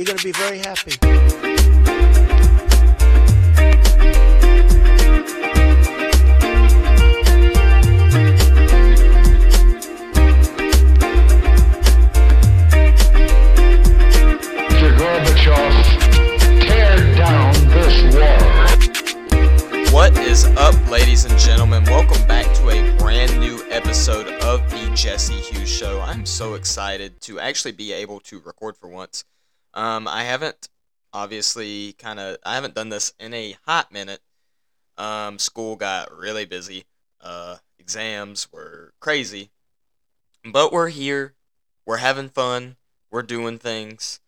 You're going to be very happy. What is up, ladies and gentlemen? Welcome back to a brand new episode of the Jesse Hughes Show. I'm so excited to actually be able to record for once. Um, I haven't, obviously, kind of, I haven't done this in a hot minute. Um, school got really busy. Uh, exams were crazy, but we're here. We're having fun. We're doing things.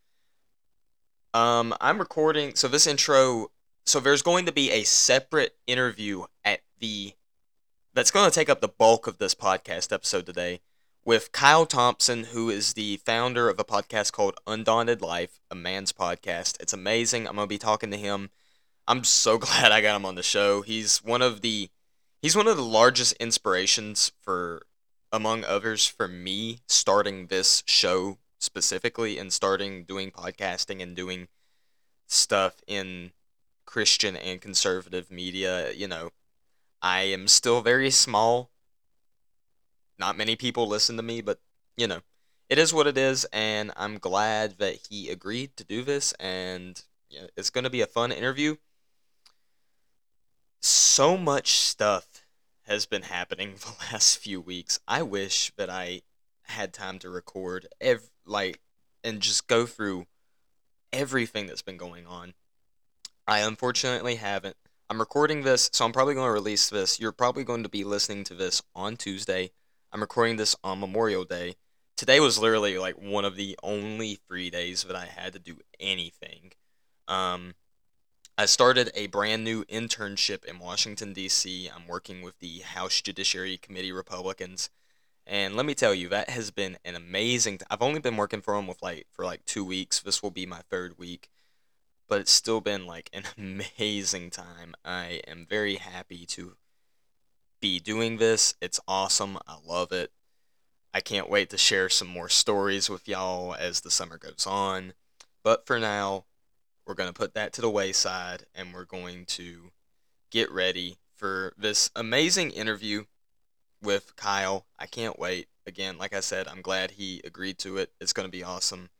Um, I'm recording. So this intro so there's going to be a separate interview at the that's going to take up the bulk of this podcast episode today with Kyle Thompson, who is the founder of a podcast called Undaunted Life, a man's podcast. It's amazing. I'm to be talking to him. I'm so glad I got him on the show. He's one of the he's one of the largest inspirations for among others for me starting this show specifically and starting doing podcasting and doing stuff in Christian and conservative media, you know, I am still very small. Not many people listen to me, but you know, it is what it is, and I'm glad that he agreed to do this, and yeah, it's going to be a fun interview. So much stuff has been happening the last few weeks. I wish that I had time to record like and just go through everything that's been going on. I unfortunately haven't. I'm recording this, so I'm probably going to release this. You're probably going to be listening to this on Tuesday. I'm recording this on Memorial Day. Today was literally like one of the only three days that I had to do anything. Um, I started a brand new internship in Washington, D.C. I'm working with the House Judiciary Committee Republicans. And let me tell you, that has been an amazing. I've only been working for them with like for like two weeks. This will be my third week, but it's still been like an amazing time. I am very happy to be doing this. It's awesome. I love it. I can't wait to share some more stories with y'all as the summer goes on. But for now, we're going to put that to the wayside and we're going to get ready for this amazing interview with Kyle. I can't wait. Again, like I said, I'm glad he agreed to it. It's going to be awesome.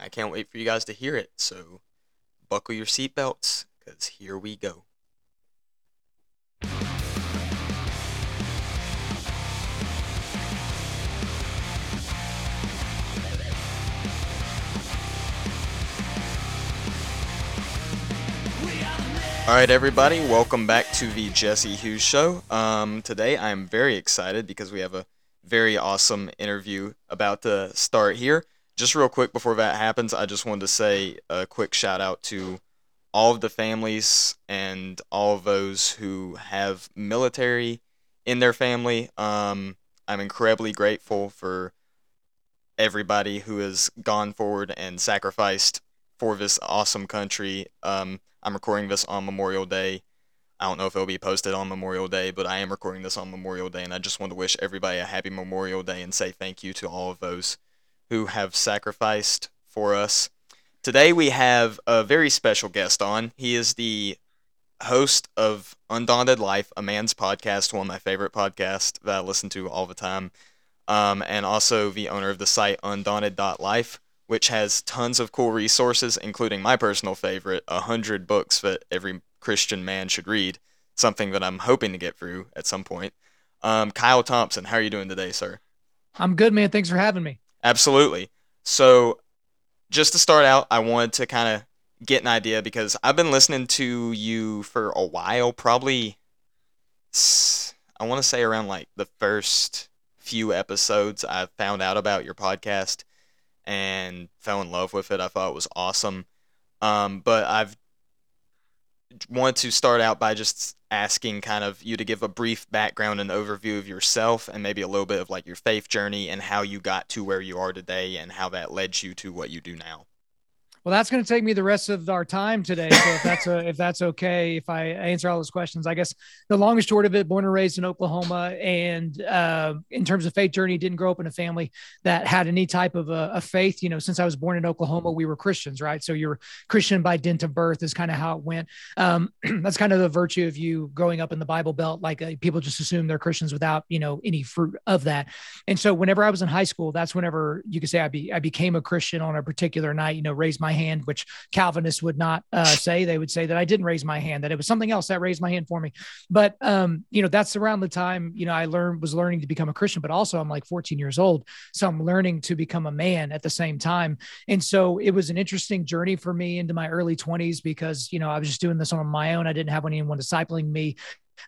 I can't wait for you guys to hear it. So buckle your seatbelts because here we go. All right, everybody, welcome back to the Jesse Hughes Show. Um, today I am very excited because we have a very awesome interview about to start here. Just real quick before that happens, I just wanted to say a quick shout out to all of the families and all of those who have military in their family. Um, I'm incredibly grateful for everybody who has gone forward and sacrificed for this awesome country. Um, I'm recording this on Memorial Day. I don't know if it'll be posted on Memorial Day, but I am recording this on Memorial Day, and I just want to wish everybody a happy Memorial Day and say thank you to all of those who have sacrificed for us. Today we have a very special guest on. He is the host of Undaunted Life, a man's podcast, one of my favorite podcasts that I listen to all the time, um, and also the owner of the site Undaunted.life which has tons of cool resources, including my personal favorite, a hundred books that every Christian man should read. Something that I'm hoping to get through at some point. Um, Kyle Thompson, how are you doing today, sir? I'm good, man. Thanks for having me. Absolutely. So, just to start out, I wanted to kind of get an idea because I've been listening to you for a while, probably, I want to say around like the first few episodes I found out about your podcast and fell in love with it. I thought it was awesome. Um, but I've wanted to start out by just asking kind of you to give a brief background and overview of yourself and maybe a little bit of like your faith journey and how you got to where you are today and how that led you to what you do now. Well, that's going to take me the rest of our time today. So if that's a, if that's okay, if I answer all those questions, I guess the longest short of it, born and raised in Oklahoma, and uh, in terms of faith journey, didn't grow up in a family that had any type of a, a, faith. You know, since I was born in Oklahoma, we were Christians, right? So you're Christian by dint of birth is kind of how it went. Um, that's kind of the virtue of you growing up in the Bible Belt. Like uh, people just assume they're Christians without you know any fruit of that. And so whenever I was in high school, that's whenever you could say I be I became a Christian on a particular night. You know, raised my my hand, which Calvinists would not uh, say. They would say that I didn't raise my hand, that it was something else that raised my hand for me. But um, you know, that's around the time you know I learned was learning to become a Christian, but also I'm like 14 years old, so I'm learning to become a man at the same time. And so it was an interesting journey for me into my early 20s because you know I was just doing this on my own. I didn't have anyone discipling me.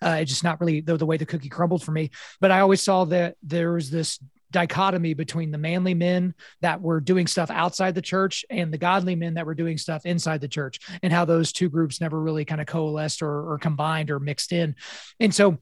Uh, it's just not really the, the way the cookie crumbled for me. But I always saw that there was this dichotomy between the manly men that were doing stuff outside the church and the godly men that were doing stuff inside the church and how those two groups never really kind of coalesced or, or combined or mixed in. And so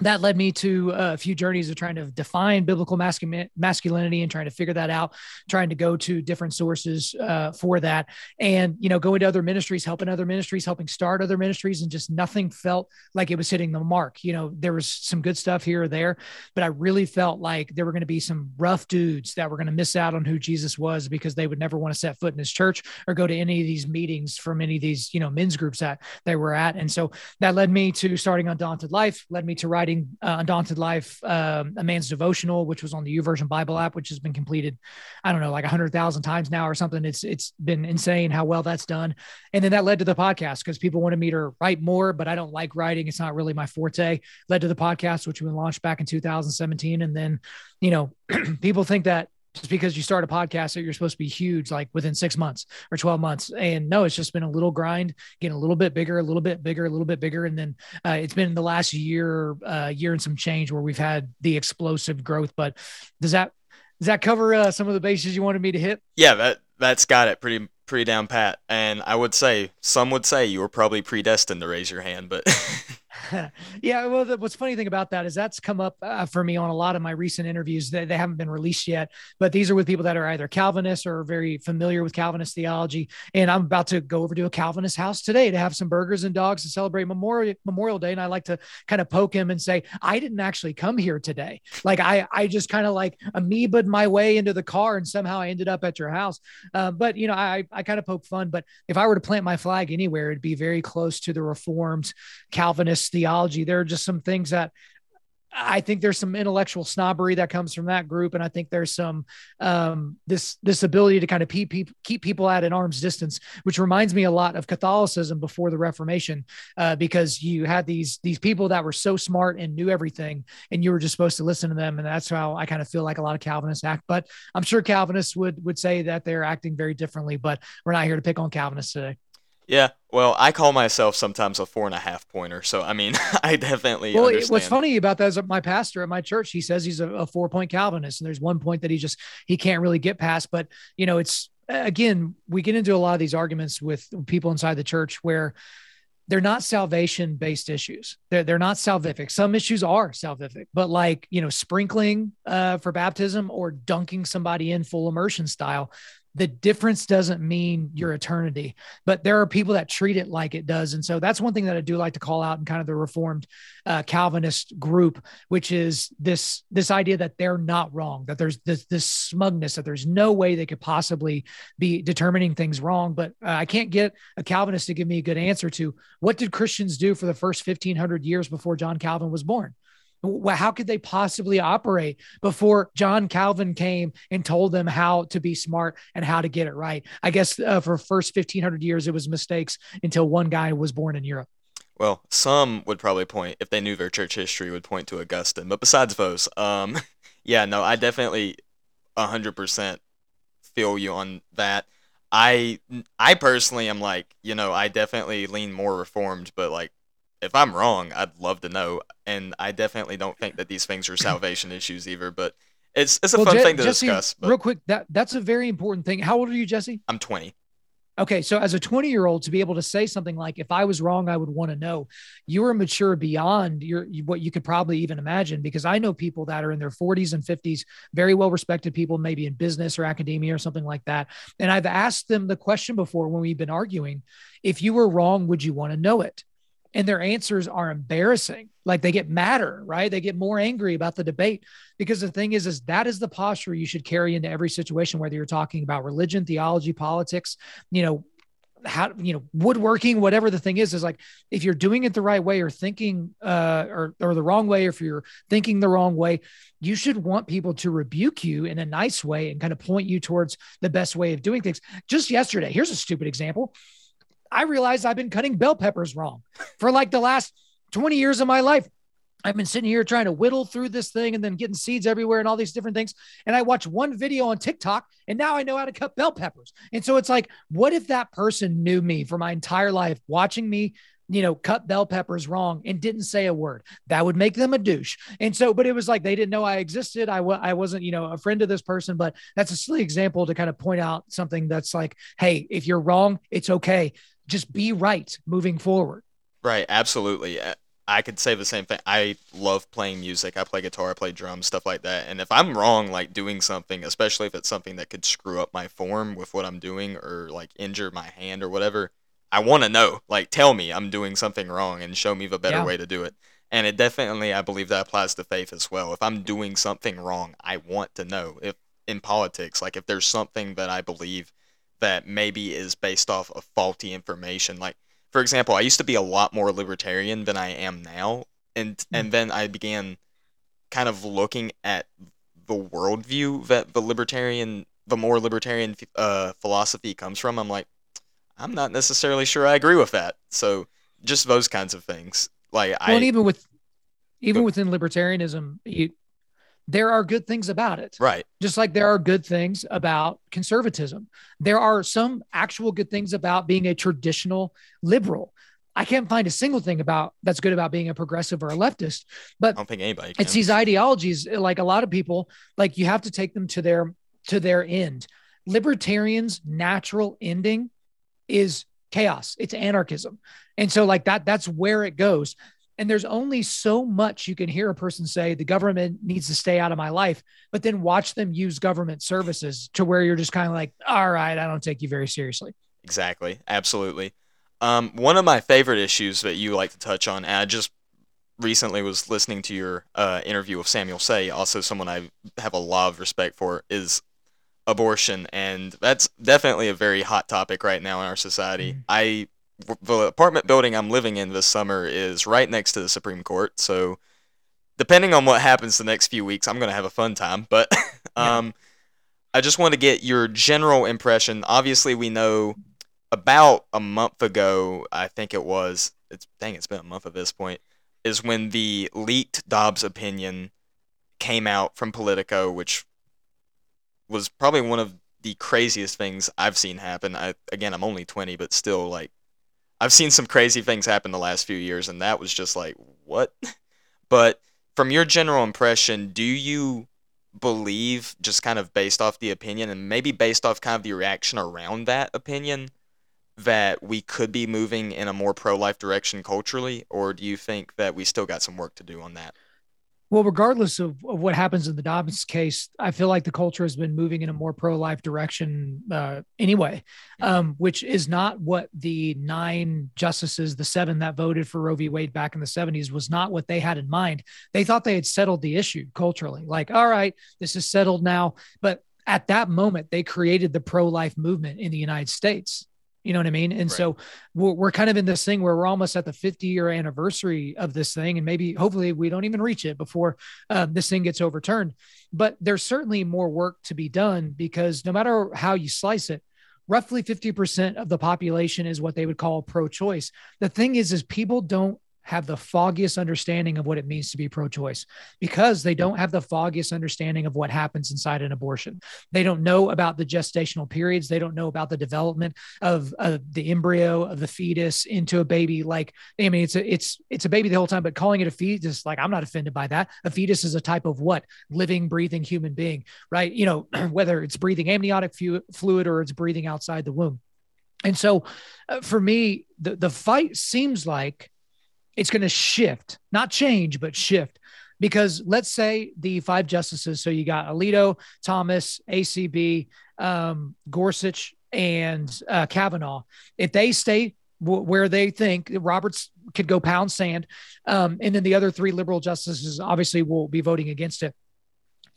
that led me to a few journeys of trying to define biblical masculinity and trying to figure that out, trying to go to different sources uh, for that, and you know, going to other ministries, helping other ministries, helping start other ministries, and just nothing felt like it was hitting the mark. You know, there was some good stuff here or there, but I really felt like there were going to be some rough dudes that were going to miss out on who Jesus was because they would never want to set foot in his church or go to any of these meetings from any of these you know men's groups that they were at, and so that led me to starting Undaunted Life, led me to writing writing uh, Undaunted Life, um, a man's devotional, which was on the YouVersion Bible app, which has been completed, I don't know, like hundred thousand times now or something. It's it's been insane how well that's done. And then that led to the podcast because people wanted me to write more, but I don't like writing. It's not really my forte. Led to the podcast, which we launched back in 2017. And then, you know, people think that just because you start a podcast that you're supposed to be huge like within six months or 12 months. And no it's just been a little grind getting a little bit bigger a little bit bigger a little bit bigger. And then uh, it's been the last year uh, year and some change where we've had the explosive growth. But does that does that cover uh, some of the bases you wanted me to hit? Yeah that that's got it pretty pretty down pat. And i would say some would say you were probably predestined to raise your hand but yeah, well, the, what's funny thing about that is that's come up uh, for me on a lot of my recent interviews that they haven't been released yet, but these are with people that are either Calvinists or very familiar with Calvinist theology. And I'm about to go over to a Calvinist house today to have some burgers and dogs to celebrate Memorial Memorial Day, and I like to kind of poke him and say, I didn't actually come here today. Like I, I just kind of like amoebaed my way into the car, and somehow I ended up at your house. Uh, but you know, I, I kind of poke fun. But if I were to plant my flag anywhere, it'd be very close to the Reformed Calvinist theology. There are just some things that I think there's some intellectual snobbery that comes from that group, and I think there's some um, this this ability to kind of keep keep people at an arm's distance, which reminds me a lot of Catholicism before the Reformation, uh, because you had these these people that were so smart and knew everything, and you were just supposed to listen to them, and that's how I kind of feel like a lot of Calvinists act. But I'm sure Calvinists would would say that they're acting very differently. But we're not here to pick on Calvinists today. Yeah, well, I call myself sometimes a four and a half pointer, so I mean, I definitely. Well, understand. what's funny about that is my pastor at my church. He says he's a, a four point Calvinist, and there's one point that he just he can't really get past. But you know, it's again, we get into a lot of these arguments with people inside the church where they're not salvation based issues. They're, they're not salvific. Some issues are salvific, but like, you know, sprinkling uh, for baptism or dunking somebody in full immersion style, the difference doesn't mean your eternity, but there are people that treat it like it does. And so that's one thing that I do like to call out in kind of the reformed uh, Calvinist group, which is this, this idea that they're not wrong, that there's this, this smugness, that there's no way they could possibly be determining things wrong. But uh, I can't get a Calvinist to give me a good answer to what did Christians do for the first 1500 years before John Calvin was born? How could they possibly operate before John Calvin came and told them how to be smart and how to get it right? I guess uh, for first 1500 years, it was mistakes until one guy was born in Europe. Well, some would probably point, if they knew their church history, would point to Augustine. But besides those, um, yeah, no, I definitely 100% feel you on that. I I personally am like, you know, I definitely lean more reformed, but like if I'm wrong, I'd love to know. And I definitely don't think that these things are salvation issues either. But it's it's a well, fun Je- thing to Jesse, discuss. But... Real quick, that that's a very important thing. How old are you, Jesse? I'm 20. Okay, so as a 20 year old to be able to say something like, if I was wrong, I would want to know, you are mature beyond your what you could probably even imagine. Because I know people that are in their 40s and 50s, very well respected people, maybe in business or academia or something like that. And I've asked them the question before when we've been arguing if you were wrong, would you want to know it? And their answers are embarrassing. Like they get madder right? They get more angry about the debate because the thing is is that is the posture you should carry into every situation whether you're talking about religion theology politics you know how you know woodworking whatever the thing is is like if you're doing it the right way or thinking uh or or the wrong way or if you're thinking the wrong way you should want people to rebuke you in a nice way and kind of point you towards the best way of doing things. Just yesterday here's a stupid example I realized I've been cutting bell peppers wrong for like the last 20 years of my life. I've been sitting here trying to whittle through this thing and then getting seeds everywhere and all these different things. And I watched one video on TikTok and now I know how to cut bell peppers. And so it's like, what if that person knew me for my entire life, watching me, you know, cut bell peppers wrong and didn't say a word? That would make them a douche. And so, but it was like they didn't know I existed. I w- I wasn't, you know, a friend of this person, but that's a silly example to kind of point out something that's like, hey, if you're wrong, it's okay just be right moving forward. Right, absolutely. Uh, I could say the same thing. I love playing music. I play guitar, I play drums, stuff like that. And if I'm wrong, like doing something, especially if it's something that could screw up my form with what I'm doing or like injure my hand or whatever, I want to know. Like, tell me I'm doing something wrong and show me the better yeah. way to do it. And it definitely, I believe that applies to faith as well. If I'm doing something wrong, I want to know. If in politics, like if there's something that I believe that maybe is based off of faulty information. Like, for example, I used to be a lot more libertarian than I am now, and mm-hmm. and then I began kind of looking at the worldview that the libertarian, the more libertarian uh, philosophy comes from. I'm like, I'm not necessarily sure I agree with that. So just those kinds of things. Like, well, I and even with even within libertarianism, you there are good things about it. Right. Just like there are good things about conservatism. There are some actual good things about being a traditional liberal. I can't find a single thing about that's good about being a progressive or a leftist, but I don't think anybody can. it's these ideologies. Like a lot of people, like you have to take them to their to their end. Libertarians' natural ending is chaos. It's anarchism. And so like that that's where it goes. And there's only so much you can hear a person say the government needs to stay out of my life, but then watch them use government services to where you're just kind of like, all right, I don't take you very seriously. Exactly. Absolutely. Um, one of my favorite issues that you like to touch on, and I just recently was listening to your uh, interview with Samuel Sey, also someone I have a lot of respect for, is abortion. And that's definitely a very hot topic right now in our society. Mm-hmm. I the apartment building I'm living in this summer is right next to the Supreme Court. So, depending on what happens the next few weeks, I'm going to have a fun time. But um, yeah. I just want to get your general impression. Obviously, we know about a month ago, I think it was, it's dang, it's been a month at this point, is when the leaked Dobbs opinion came out from Politico, which was probably one of the craziest things I've seen happen. I again, I'm only 20, but still like I've seen some crazy things happen the last few years, and that was just like, what? But from your general impression, do you believe, just kind of based off the opinion and maybe based off kind of the reaction around that opinion, that we could be moving in a more pro life direction culturally? Or do you think that we still got some work to do on that? Well, regardless of, of what happens in the Dobbs case, I feel like the culture has been moving in a more pro life direction uh, anyway, um, which is not what the nine justices, the seven that voted for Roe v. Wade back in the 70s, was not what they had in mind. They thought they had settled the issue culturally, like, all right, this is settled now. But at that moment, they created the pro life movement in the United States. You know what I mean? And right. so we're, we're kind of in this thing where we're almost at the 50 year anniversary of this thing. And maybe, hopefully, we don't even reach it before uh, this thing gets overturned. But there's certainly more work to be done because no matter how you slice it, roughly 50% of the population is what they would call pro choice. The thing is, is people don't have the foggiest understanding of what it means to be pro choice because they don't have the foggiest understanding of what happens inside an abortion. They don't know about the gestational periods. They don't know about the development of, of the embryo of the fetus into a baby. Like, I mean, it's a, it's, it's a baby the whole time, but calling it a fetus, like, I'm not offended by that. A fetus is a type of what? Living, breathing human being, right? You know, whether it's breathing amniotic fluid or it's breathing outside the womb. And so uh, for me, the, the fight seems like it's going to shift, not change, but shift. Because let's say the five justices, so you got Alito, Thomas, ACB, um, Gorsuch, and uh, Kavanaugh, if they stay w- where they think Roberts could go pound sand, um, and then the other three liberal justices obviously will be voting against it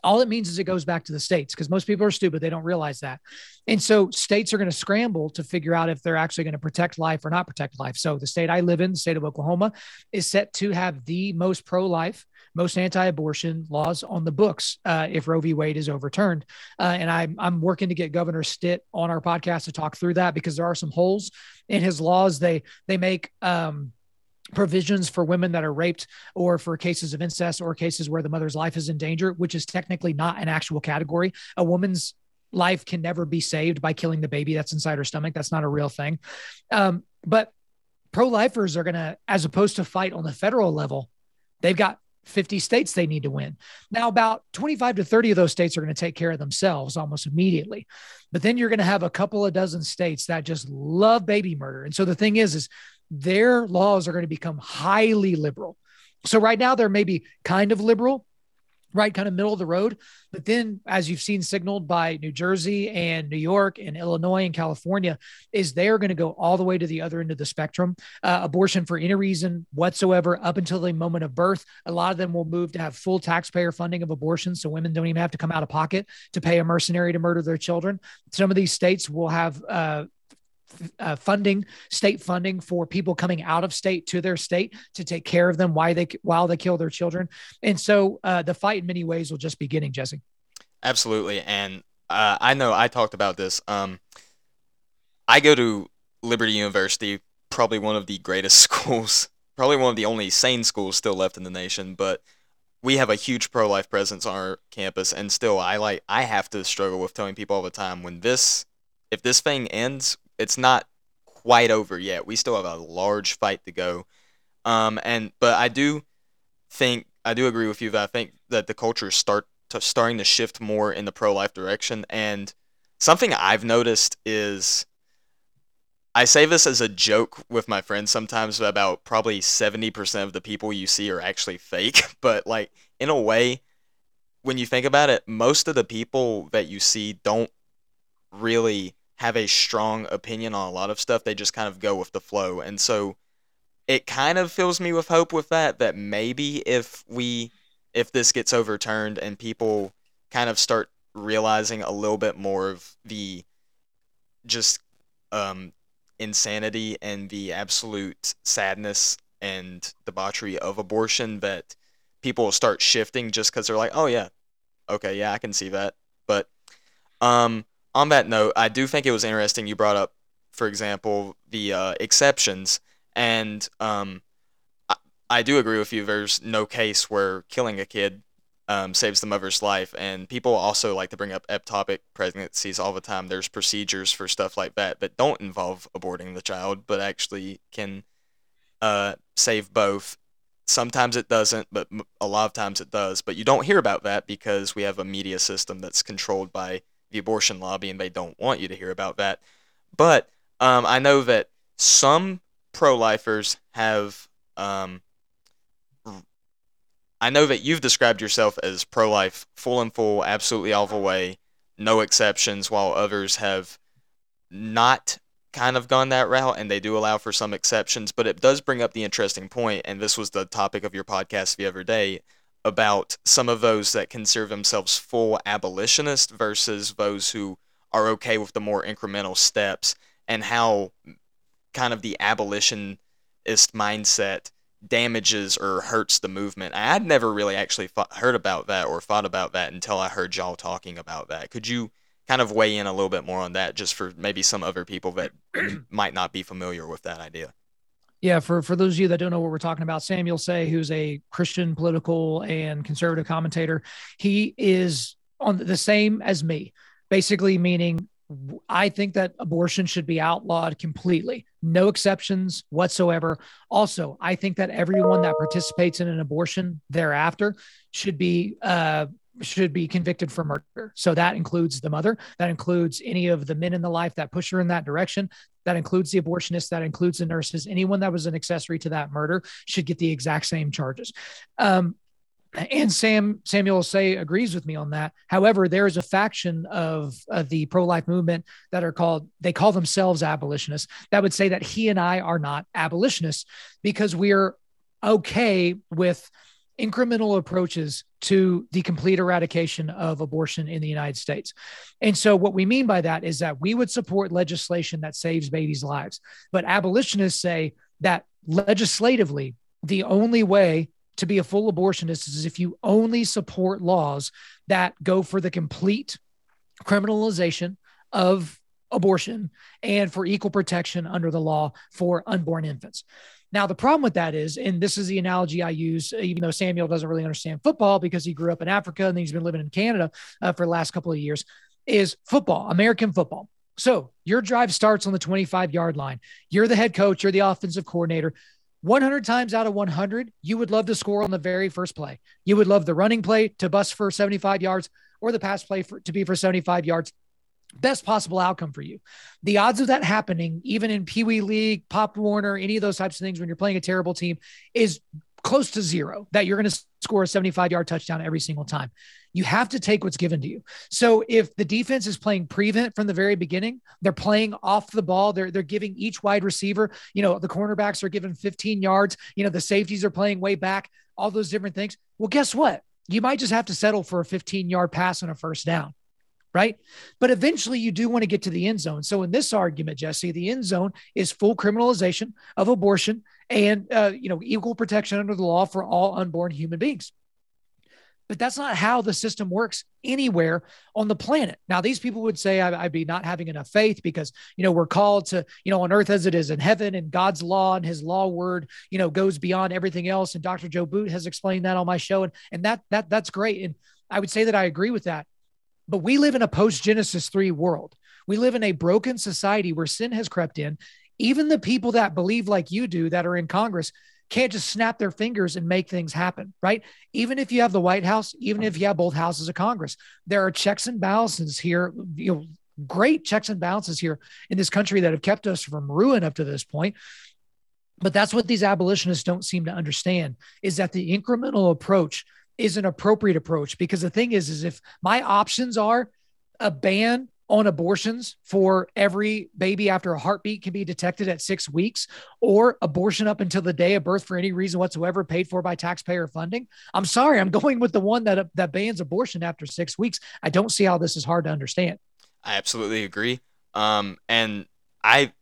all it means is it goes back to the states because most people are stupid. They don't realize that. And so states are going to scramble to figure out if they're actually going to protect life or not protect life. So the state I live in, the state of Oklahoma, is set to have the most pro life, most anti abortion laws on the books uh, if Roe v. Wade is overturned. Uh, and I'm, I'm working to get Governor Stitt on our podcast to talk through that because there are some holes in his laws. They, they make, um, provisions for women that are raped or for cases of incest or cases where the mother's life is in danger, which is technically not an actual category. A woman's life can never be saved by killing the baby that's inside her stomach. That's not a real thing. Um, but pro lifers are going to, as opposed to fight on the federal level, they've got 50 states they need to win. Now, about 25 to 30 of those states are going to take care of themselves almost immediately. But then you're going to have a couple of dozen states that just love baby murder. And so the thing is, is their laws are going to become highly liberal. So right now they're maybe kind of liberal, right, kind of middle of the road. But then, as you've seen signaled by New Jersey and New York and Illinois and California, is they're going to go all the way to the other end of the spectrum. Uh, abortion for any reason whatsoever up until the moment of birth. A lot of them will move to have full taxpayer funding of abortion, so women don't even have to come out of pocket to pay a mercenary to murder their children. Some of these states will have uh, uh, funding, state funding for people coming out of state to their state to take care of them while they while they kill their children. And so uh, the fight in many ways will just be getting Jesse. Absolutely, and uh, I know I talked about this. Um, I go to Liberty University, probably one of the greatest schools, probably one of the only sane schools still left in the nation, but we have a huge pro-life presence on our campus and still I like I have to struggle with telling people all the time when this if this thing ends it's not quite over yet. We still have a large fight to go. Um, and but I do think I do agree with you that I think that the culture is start to, starting to shift more in the pro life direction. And something I've noticed is I say this as a joke with my friends sometimes about probably 70% of the people you see are actually fake. But like in a way, when you think about it, most of the people that you see don't really have a strong opinion on a lot of stuff. They just kind of go with the flow. And so it kind of fills me with hope with that that maybe if we if this gets overturned and people kind of start realizing a little bit more of the just um, insanity and the absolute sadness and debauchery of abortion that people will start shifting just because they're like oh yeah okay yeah i can see that but um on that note, I do think it was interesting you brought up, for example, the uh, exceptions, and um, I, I, do agree with you. There's no case where killing a kid um, saves the mother's life, and people also like to bring up ectopic pregnancies all the time. There's procedures for stuff like that that don't involve aborting the child, but actually can uh, save both. Sometimes it doesn't, but a lot of times it does. But you don't hear about that because we have a media system that's controlled by the abortion lobby and they don't want you to hear about that. But um, I know that some pro lifers have. Um, I know that you've described yourself as pro life, full and full, absolutely all the way, no exceptions, while others have not kind of gone that route and they do allow for some exceptions. But it does bring up the interesting point, and this was the topic of your podcast the other day about some of those that consider themselves full abolitionists versus those who are okay with the more incremental steps and how kind of the abolitionist mindset damages or hurts the movement. I'd never really actually heard about that or thought about that until I heard y'all talking about that. Could you kind of weigh in a little bit more on that just for maybe some other people that might not be familiar with that idea? Yeah, for for those of you that don't know what we're talking about, Samuel Sey, who's a Christian political and conservative commentator, he is on the same as me, basically meaning I think that abortion should be outlawed completely, no exceptions whatsoever. Also, I think that everyone that participates in an abortion thereafter should be uh, should be convicted for murder. So that includes the mother, that includes any of the men in the life that push her in that direction, that includes the abortionist, that includes the nurses. Anyone that was an accessory to that murder should get the exact same charges. Um, and Sam Samuel Sey agrees with me on that. However, there is a faction of, of the pro-life movement that are called they call themselves abolitionists that would say that he and I are not abolitionists because we're okay with incremental approaches to the complete eradication of abortion in the United States. And so, what we mean by that is that we would support legislation that saves babies' lives. But abolitionists say that legislatively, the only way to be a full abortionist is if you only support laws that go for the complete criminalization of abortion and for equal protection under the law for unborn infants. Now, the problem with that is, and this is the analogy I use, even though Samuel doesn't really understand football because he grew up in Africa and he's been living in Canada uh, for the last couple of years, is football, American football. So your drive starts on the 25 yard line. You're the head coach, you're the offensive coordinator. 100 times out of 100, you would love to score on the very first play. You would love the running play to bust for 75 yards or the pass play for, to be for 75 yards best possible outcome for you. The odds of that happening, even in Pee Wee League, Pop Warner, any of those types of things when you're playing a terrible team, is close to zero that you're going to score a 75 yard touchdown every single time. You have to take what's given to you. So if the defense is playing prevent from the very beginning, they're playing off the ball. They're they're giving each wide receiver, you know, the cornerbacks are given 15 yards. You know, the safeties are playing way back. All those different things. Well, guess what? You might just have to settle for a 15 yard pass on a first down right? But eventually you do want to get to the end zone. So in this argument, Jesse, the end zone is full criminalization of abortion and uh, you know equal protection under the law for all unborn human beings. But that's not how the system works anywhere on the planet. Now, these people would say I, would be not having enough faith because, you know, we're called to, you know, on earth as it is in heaven and God's law and his law word, you know, goes beyond everything else. And Dr. Joe Boot has explained that on my show. And, and that, that, that's great. And I would say that I agree with that. But we live in a post Genesis 3 world. We live in a broken society where sin has crept in. Even the people that believe like you do that are in Congress can't just snap their fingers and make things happen, right? Even if you have the White House, even if you have both houses of Congress, there are checks and balances here, you know, great checks and balances here in this country that have kept us from ruin up to this point. But that's what these abolitionists don't seem to understand is that the incremental approach is an appropriate approach because the thing is is if my options are a ban on abortions for every baby after a heartbeat can be detected at six weeks or abortion up until the day of birth for any reason whatsoever paid for by taxpayer funding i'm sorry i'm going with the one that that bans abortion after six weeks. I don't see how this is hard to understand. I absolutely agree. Um and i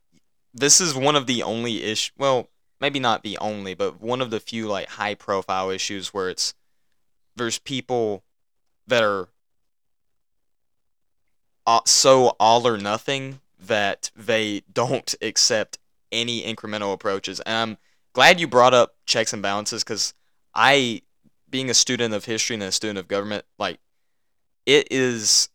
this is one of the only ish well maybe not the only but one of the few like high profile issues where it's there's people that are uh, so all or nothing that they don't accept any incremental approaches. And I'm glad you brought up checks and balances because I, being a student of history and a student of government, like it is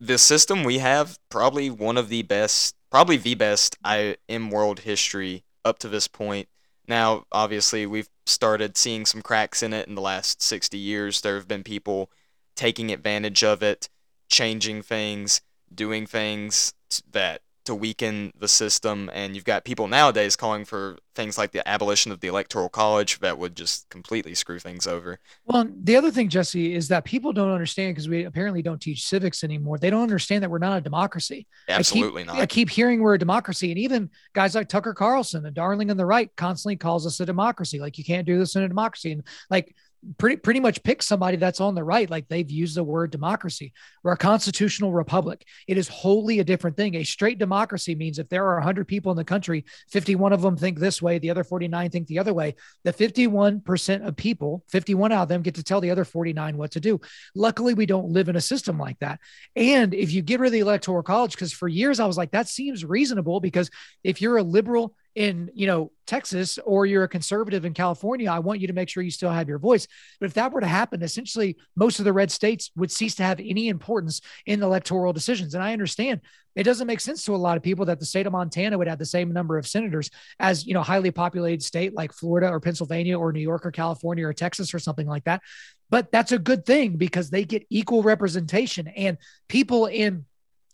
the system we have probably one of the best, probably the best I in world history up to this point. Now, obviously, we've started seeing some cracks in it in the last 60 years. There have been people taking advantage of it, changing things, doing things that to weaken the system and you've got people nowadays calling for things like the abolition of the electoral college that would just completely screw things over. Well the other thing jesse is that people don't understand because we apparently don't teach civics anymore. They don't understand that we're not a democracy. Absolutely I keep, not. I keep hearing we're a democracy and even guys like tucker carlson the darling on the right constantly calls us a democracy. Like you can't do this in a democracy. And like pretty pretty much pick somebody that's on the right like they've used the word democracy we're a constitutional republic. It is wholly a different thing. A straight democracy means if there are 100 people in the country 51 of them think this way the other 49 think the other way the 51% of people 51 out of them get to tell the other 49 what to do. Luckily we don't live in a system like that. And if you get rid of the electoral college because for years i was like that seems reasonable because if you're a liberal in you know Texas or you're a conservative in California, I want you to make sure you still have your voice. But if that were to happen, essentially most of the red states would cease to have any importance in electoral decisions. And I understand it doesn't make sense to a lot of people that the state of Montana would have the same number of senators as you know highly populated state like Florida or Pennsylvania or New York or California or Texas or something like that. but that's a good thing because they get equal representation and people in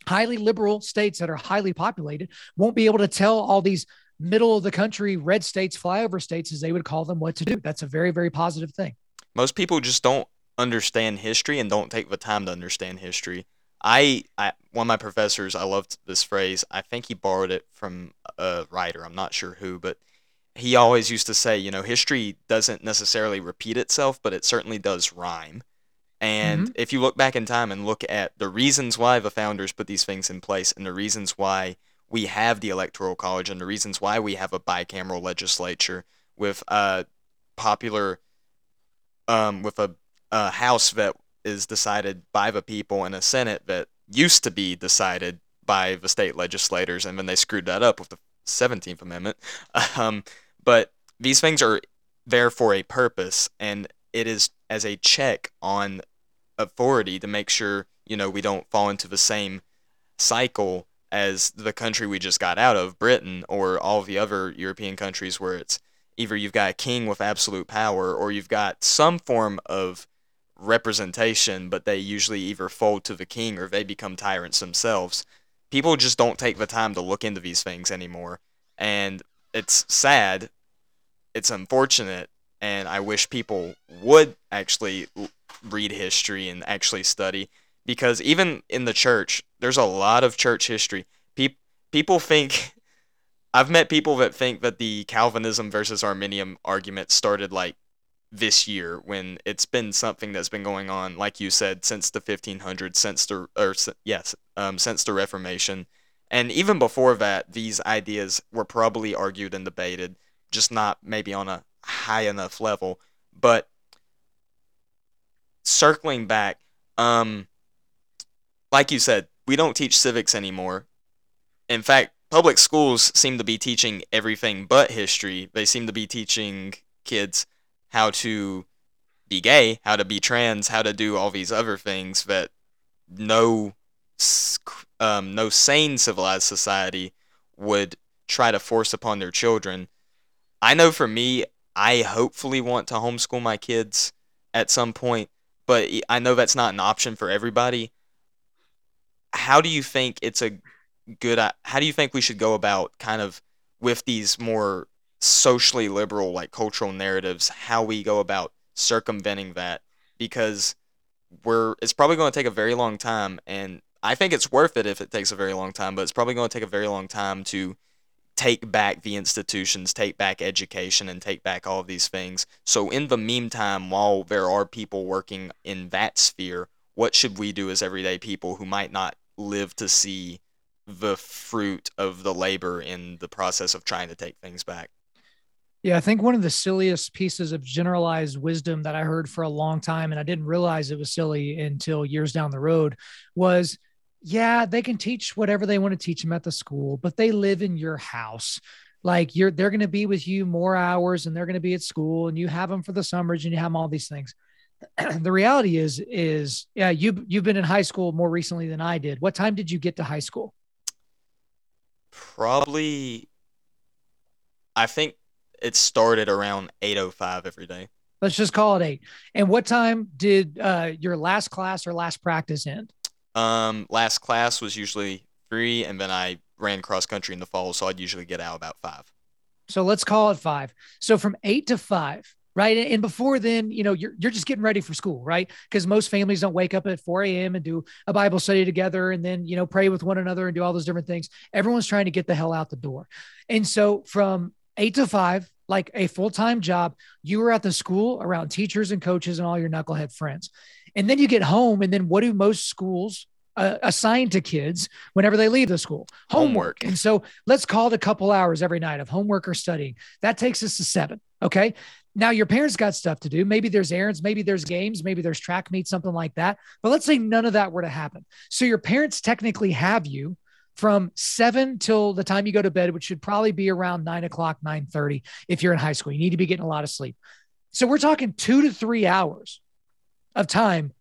highly liberal states that are highly populated won't be able to tell all these middle of the country red states flyover states as they would call them what to do. That's a very very positive thing. Most people just don't understand history and don't take the time to understand history. I, I one of my professors i loved this phrase. I think he borrowed it from a writer. I'm not sure who but he always used to say you know history doesn't necessarily repeat itself but it certainly does rhyme. And Mhm. if you look back in time and look at the reasons why the founders put these things in place and the reasons why we have the electoral college and the reasons why we have a bicameral legislature with a popular um, with a, a house that is decided by the people and a senate that used to be decided by the state legislators and then they screwed that up with the 17th amendment. Um, but these things are there for a purpose and it is as a check on authority to make sure you know we don't fall into the same cycle as the country we just got out of britain or all the other european countries where it's either you've got a king with absolute power or you've got some form of representation but they usually either fold to the king or they become tyrants themselves. People just don't take the time to look into these things anymore. And it's sad. It's unfortunate. And i wish people would actually read history and actually study because even in the church there's a lot of church history. Pe- people think i've met people that think that the calvinism versus arminian argument started like this year when it's been something that's been going on like you said since the 1500s since the or yes um, since the reformation. And even before that these ideas were probably argued and debated just not maybe on a high enough level. But circling back um like you said we don't teach civics anymore. In fact public schools seem to be teaching everything but history. They seem to be teaching kids how to be gay how to be trans how to do all these other things that no um, no sane civilized society would try to force upon their children. I know for me i hopefully want to homeschool my kids at some point but i know that's not an option for everybody how do you think it's a good uh, how do you think we should go about kind of with these more socially liberal like cultural narratives how we go about circumventing that? Because we're it's probably going to take a very long time and i think it's worth it if it takes a very long time but it's probably going to take a very long time to take back the institutions take back education and take back all of these things. So in the meantime while there are people working in that sphere what should we do as everyday people who might not live to see the fruit of the labor in the process of trying to take things back Yeah, I think one of the silliest pieces of generalized wisdom that I heard for a long time, and I didn't realize it was silly until years down the road, was yeah, they can teach whatever they want to teach them at the school, but they live in your house. Like you're, they're going to be with you more hours and they're going to be at school and you have them for the summers and you have all these things. the reality is, is yeah, you, you've been in high school more recently than I did. What time did you get to high school? probably i think it started around 805 every day Let's just call it eight. And what time did uh, your last class or last practice end? um last class was usually three and then i ran cross country in the fall so i'd usually get out about five So let's call it five. So from eight to five, right? And before then, you know, you're you're just getting ready for school, right? Because most families don't wake up at 4 a.m. and do a Bible study together and then, you know, pray with one another and do all those different things. Everyone's trying to get the hell out the door. And so from eight to five, like a full-time job, you were at the school around teachers and coaches and all your knucklehead friends. And then you get home, and then what do most schools uh, assign to kids whenever they leave the school? Homework. And so let's call it a couple hours every night of homework or studying. That takes us to seven. Okay. Now your parents got stuff to do. Maybe there's errands, maybe there's games, maybe there's track meet, something like that. But let's say none of that were to happen. So your parents technically have you from seven till the time you go to bed, which should probably be around nine o'clock, nine thirty. If you're in high school, you need to be getting a lot of sleep. So we're talking two to three hours of time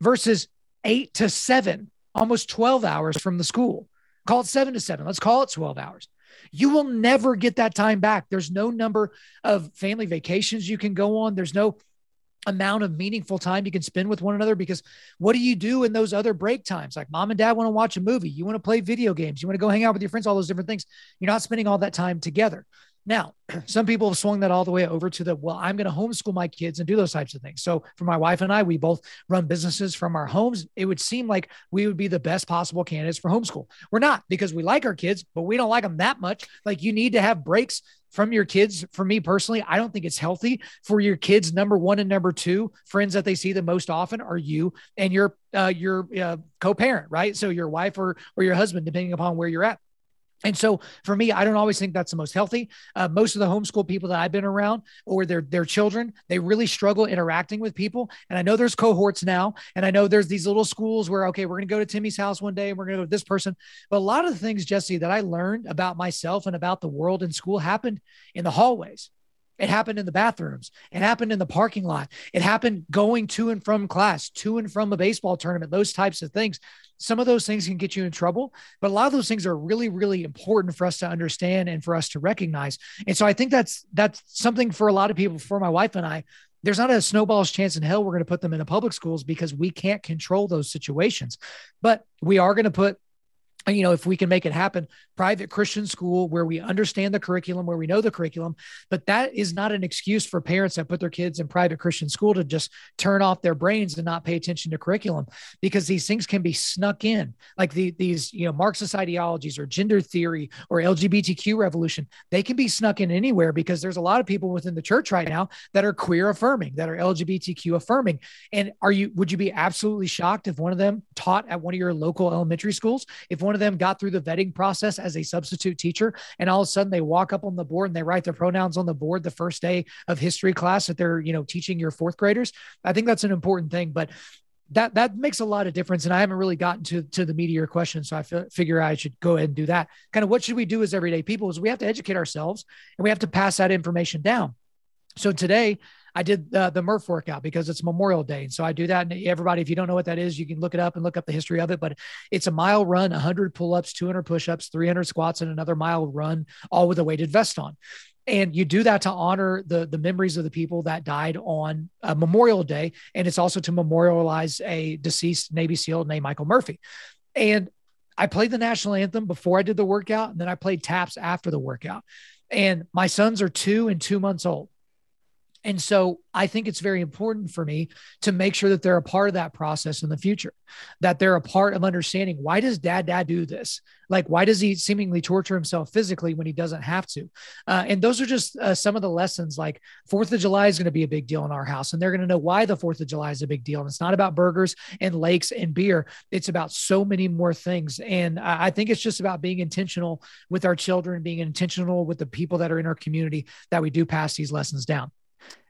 versus eight to seven, almost 12 hours from the school. Call it seven to seven. Let's call it 12 hours. You will never get that time back. There's no number of family vacations you can go on. There's no amount of meaningful time you can spend with one another because what do you do in those other break times? Like mom and dad want to watch a movie. You want to play video games. You want to go hang out with your friends all those different things. You're not spending all that time together now some people have swung that all the way over to the well i'm going to homeschool my kids and do those types of things so for my wife and i we both run businesses from our homes it would seem like we would be the best possible candidates for homeschool we're not because we like our kids but we don't like them that much like you need to have breaks from your kids. For me personally, I don't think it's healthy for your kids. Number one and number two friends that they see the most often are you and your uh, your uh, co-parent, right? So your wife or or your husband, depending upon where you're at. And so for me, I don't always think that's the most healthy. Uh, most of the homeschool people that I've been around or their, their children, they really struggle interacting with people. And I know there's cohorts now, and I know there's these little schools where, okay, we're going to go to Timmy's house one day and we're going to go to this person. But a lot of the things, Jesse, that I learned about myself and about the world in school happened in the hallways. It happened in the bathrooms. It happened in the parking lot. It happened going to and from class, to and from a baseball tournament, those types of things. Some of those things can get you in trouble, but a lot of those things are really, really important for us to understand and for us to recognize. And so I think that's that's something for a lot of people, for my wife and I. There's not a snowball's chance in hell we're going to put them in into public schools because we can't control those situations. But we are going to put you know, if we can make it happen, private Christian school where we understand the curriculum, where we know the curriculum, but that is not an excuse for parents that put their kids in private Christian school to just turn off their brains and not pay attention to curriculum because these things can be snuck in, like the, these, you know, Marxist ideologies or gender theory or LGBTQ revolution. They can be snuck in anywhere because there's a lot of people within the church right now that are queer affirming, that are LGBTQ affirming. And are you, would you be absolutely shocked if one of them taught at one of your local elementary schools? If one one of them got through the vetting process as a substitute teacher, and all of a sudden they walk up on the board and they write their pronouns on the board the first day of history class that they're, you know, teaching your fourth graders. I think that's an important thing. But that that makes a lot of difference. And I haven't really gotten to to the your question, so I f- figure I should go ahead and do that. Kind of what should we do as everyday people? Is we have to educate ourselves and we have to pass that information down. So today I did uh, the Murph workout because it's Memorial Day. And so I do that. And everybody, if you don't know what that is, you can look it up and look up the history of it. But it's a mile run, 100 pull ups, 200 push ups, 300 squats, and another mile run, all with a weighted vest on. And you do that to honor the, the memories of the people that died on uh, Memorial Day. And it's also to memorialize a deceased Navy SEAL named Michael Murphy. And I played the national anthem before I did the workout, and then I played taps after the workout. And my sons are two and two months old. And so I think it's very important for me to make sure that they're a part of that process in the future, that they're a part of understanding why does dad dad do this? Like, why does he seemingly torture himself physically when he doesn't have to? Uh, and those are just uh, some of the lessons. Like, Fourth of July is going to be a big deal in our house, and they're going to know why the Fourth of July is a big deal. And it's not about burgers and lakes and beer, it's about so many more things. And I think it's just about being intentional with our children, being intentional with the people that are in our community that we do pass these lessons down.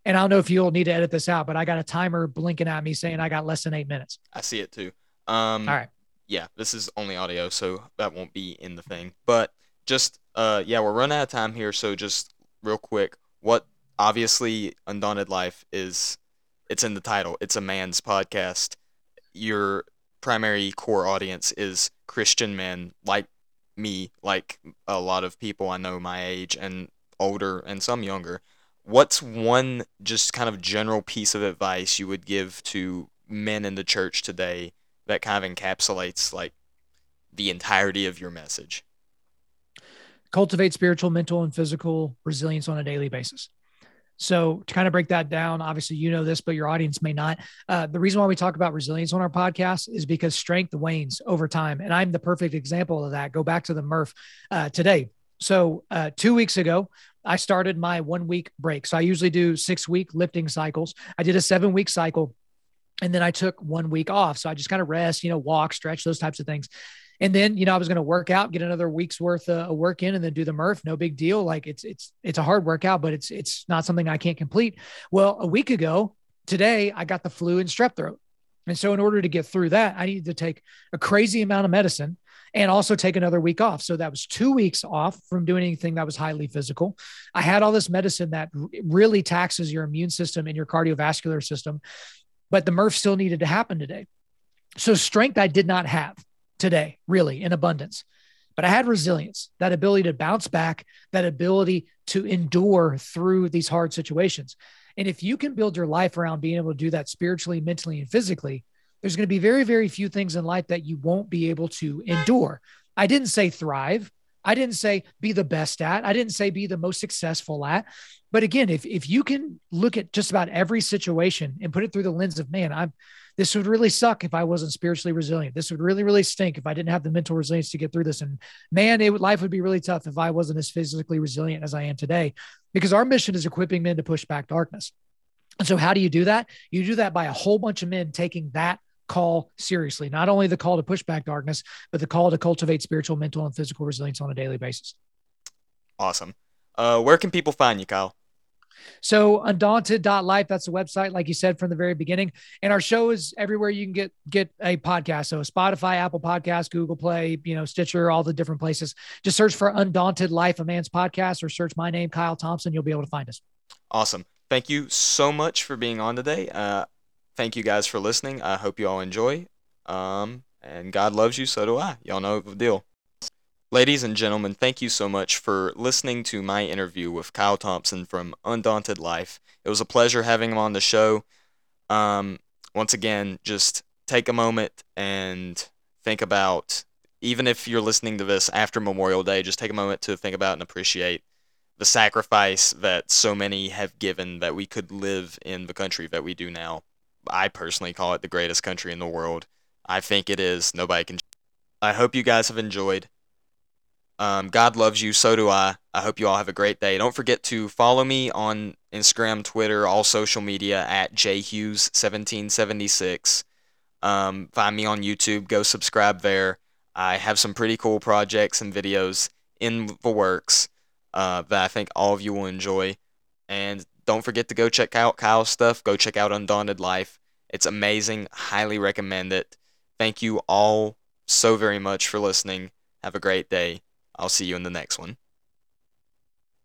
And I don't know if you'll need to edit this out, but I got a timer blinking at me saying I got less than eight minutes. I see it too. Um, All right. Yeah, this is only audio, so that won't be in the thing. But just, uh, yeah, we're running out of time here. So just real quick, what obviously Undaunted Life is, it's in the title. It's a man's podcast. Your primary core audience is Christian men like me, like a lot of people I know my age and older and some younger what's one just kind of general piece of advice you would give to men in the church today that kind of encapsulates like the entirety of your message? Cultivate spiritual, mental, and physical resilience on a daily basis. So, to kind of break that down, obviously, you know this, but your audience may not. Uh, the reason why we talk about resilience on our podcast is because strength wanes over time. And I'm the perfect example of that. Go back to the Murph uh, today. So, uh, two weeks ago, I started my one week break. So I usually do six week lifting cycles. I did a seven week cycle and then I took one week off. So I just kind of rest, you know, walk, stretch, those types of things. And then, you know, I was going to work out, get another week's worth of work in and then do the Murph. No big deal. Like it's, it's, it's a hard workout, but it's, it's not something I can't complete. Well, a week ago today, I got the flu and strep throat. And so in order to get through that, I needed to take a crazy amount of medicine and also take another week off. So that was two weeks off from doing anything that was highly physical. I had all this medicine that really taxes your immune system and your cardiovascular system, but the Murph still needed to happen today. So strength I did not have today, really in abundance. But I had resilience, that ability to bounce back, that ability to endure through these hard situations. And if you can build your life around being able to do that spiritually, mentally, and physically, there's going to be very, very few things in life that you won't be able to endure. I didn't say thrive. I didn't say be the best at. I didn't say be the most successful at. But again, if if you can look at just about every situation and put it through the lens of man, I'm this would really suck if I wasn't spiritually resilient. This would really, really stink if I didn't have the mental resilience to get through this. And man, it would, life would be really tough if I wasn't as physically resilient as I am today. Because our mission is equipping men to push back darkness. And so, how do you do that? You do that by a whole bunch of men taking that call seriously. Not only the call to push back darkness, but the call to cultivate spiritual, mental, and physical resilience on a daily basis. Awesome. Uh, where can people find you, Kyle? So undaunted.life, that's the website, like you said from the very beginning. And our show is everywhere you can get get a podcast. So Spotify, Apple Podcast, Google Play, you know, Stitcher, all the different places. Just search for Undaunted Life, a man's podcast, or search my name, Kyle Thompson. You'll be able to find us. Awesome. Thank you so much for being on today. Uh, thank you guys for listening. I hope you all enjoy. Um, and God loves you, so do I. Y'all know the deal. Ladies and gentlemen, thank you so much for listening to my interview with Kyle Thompson from Undaunted Life. It was a pleasure having him on the show. Um, once again, just take a moment and think about, even if you're listening to this after Memorial Day, just take a moment to think about and appreciate the sacrifice that so many have given that we could live in the country that we do now. I personally call it the greatest country in the world. I think it is. Nobody can. I hope you guys have enjoyed. Um, God loves you. So do I. I hope you all have a great day. Don't forget to follow me on Instagram, Twitter, all social media at jhughes1776. Um, find me on YouTube. Go subscribe there. I have some pretty cool projects and videos in the works uh, that I think all of you will enjoy. And don't forget to go check out Kyle's stuff. Go check out Undaunted Life. It's amazing. Highly recommend it. Thank you all so very much for listening. Have a great day. I'll see you in the next one.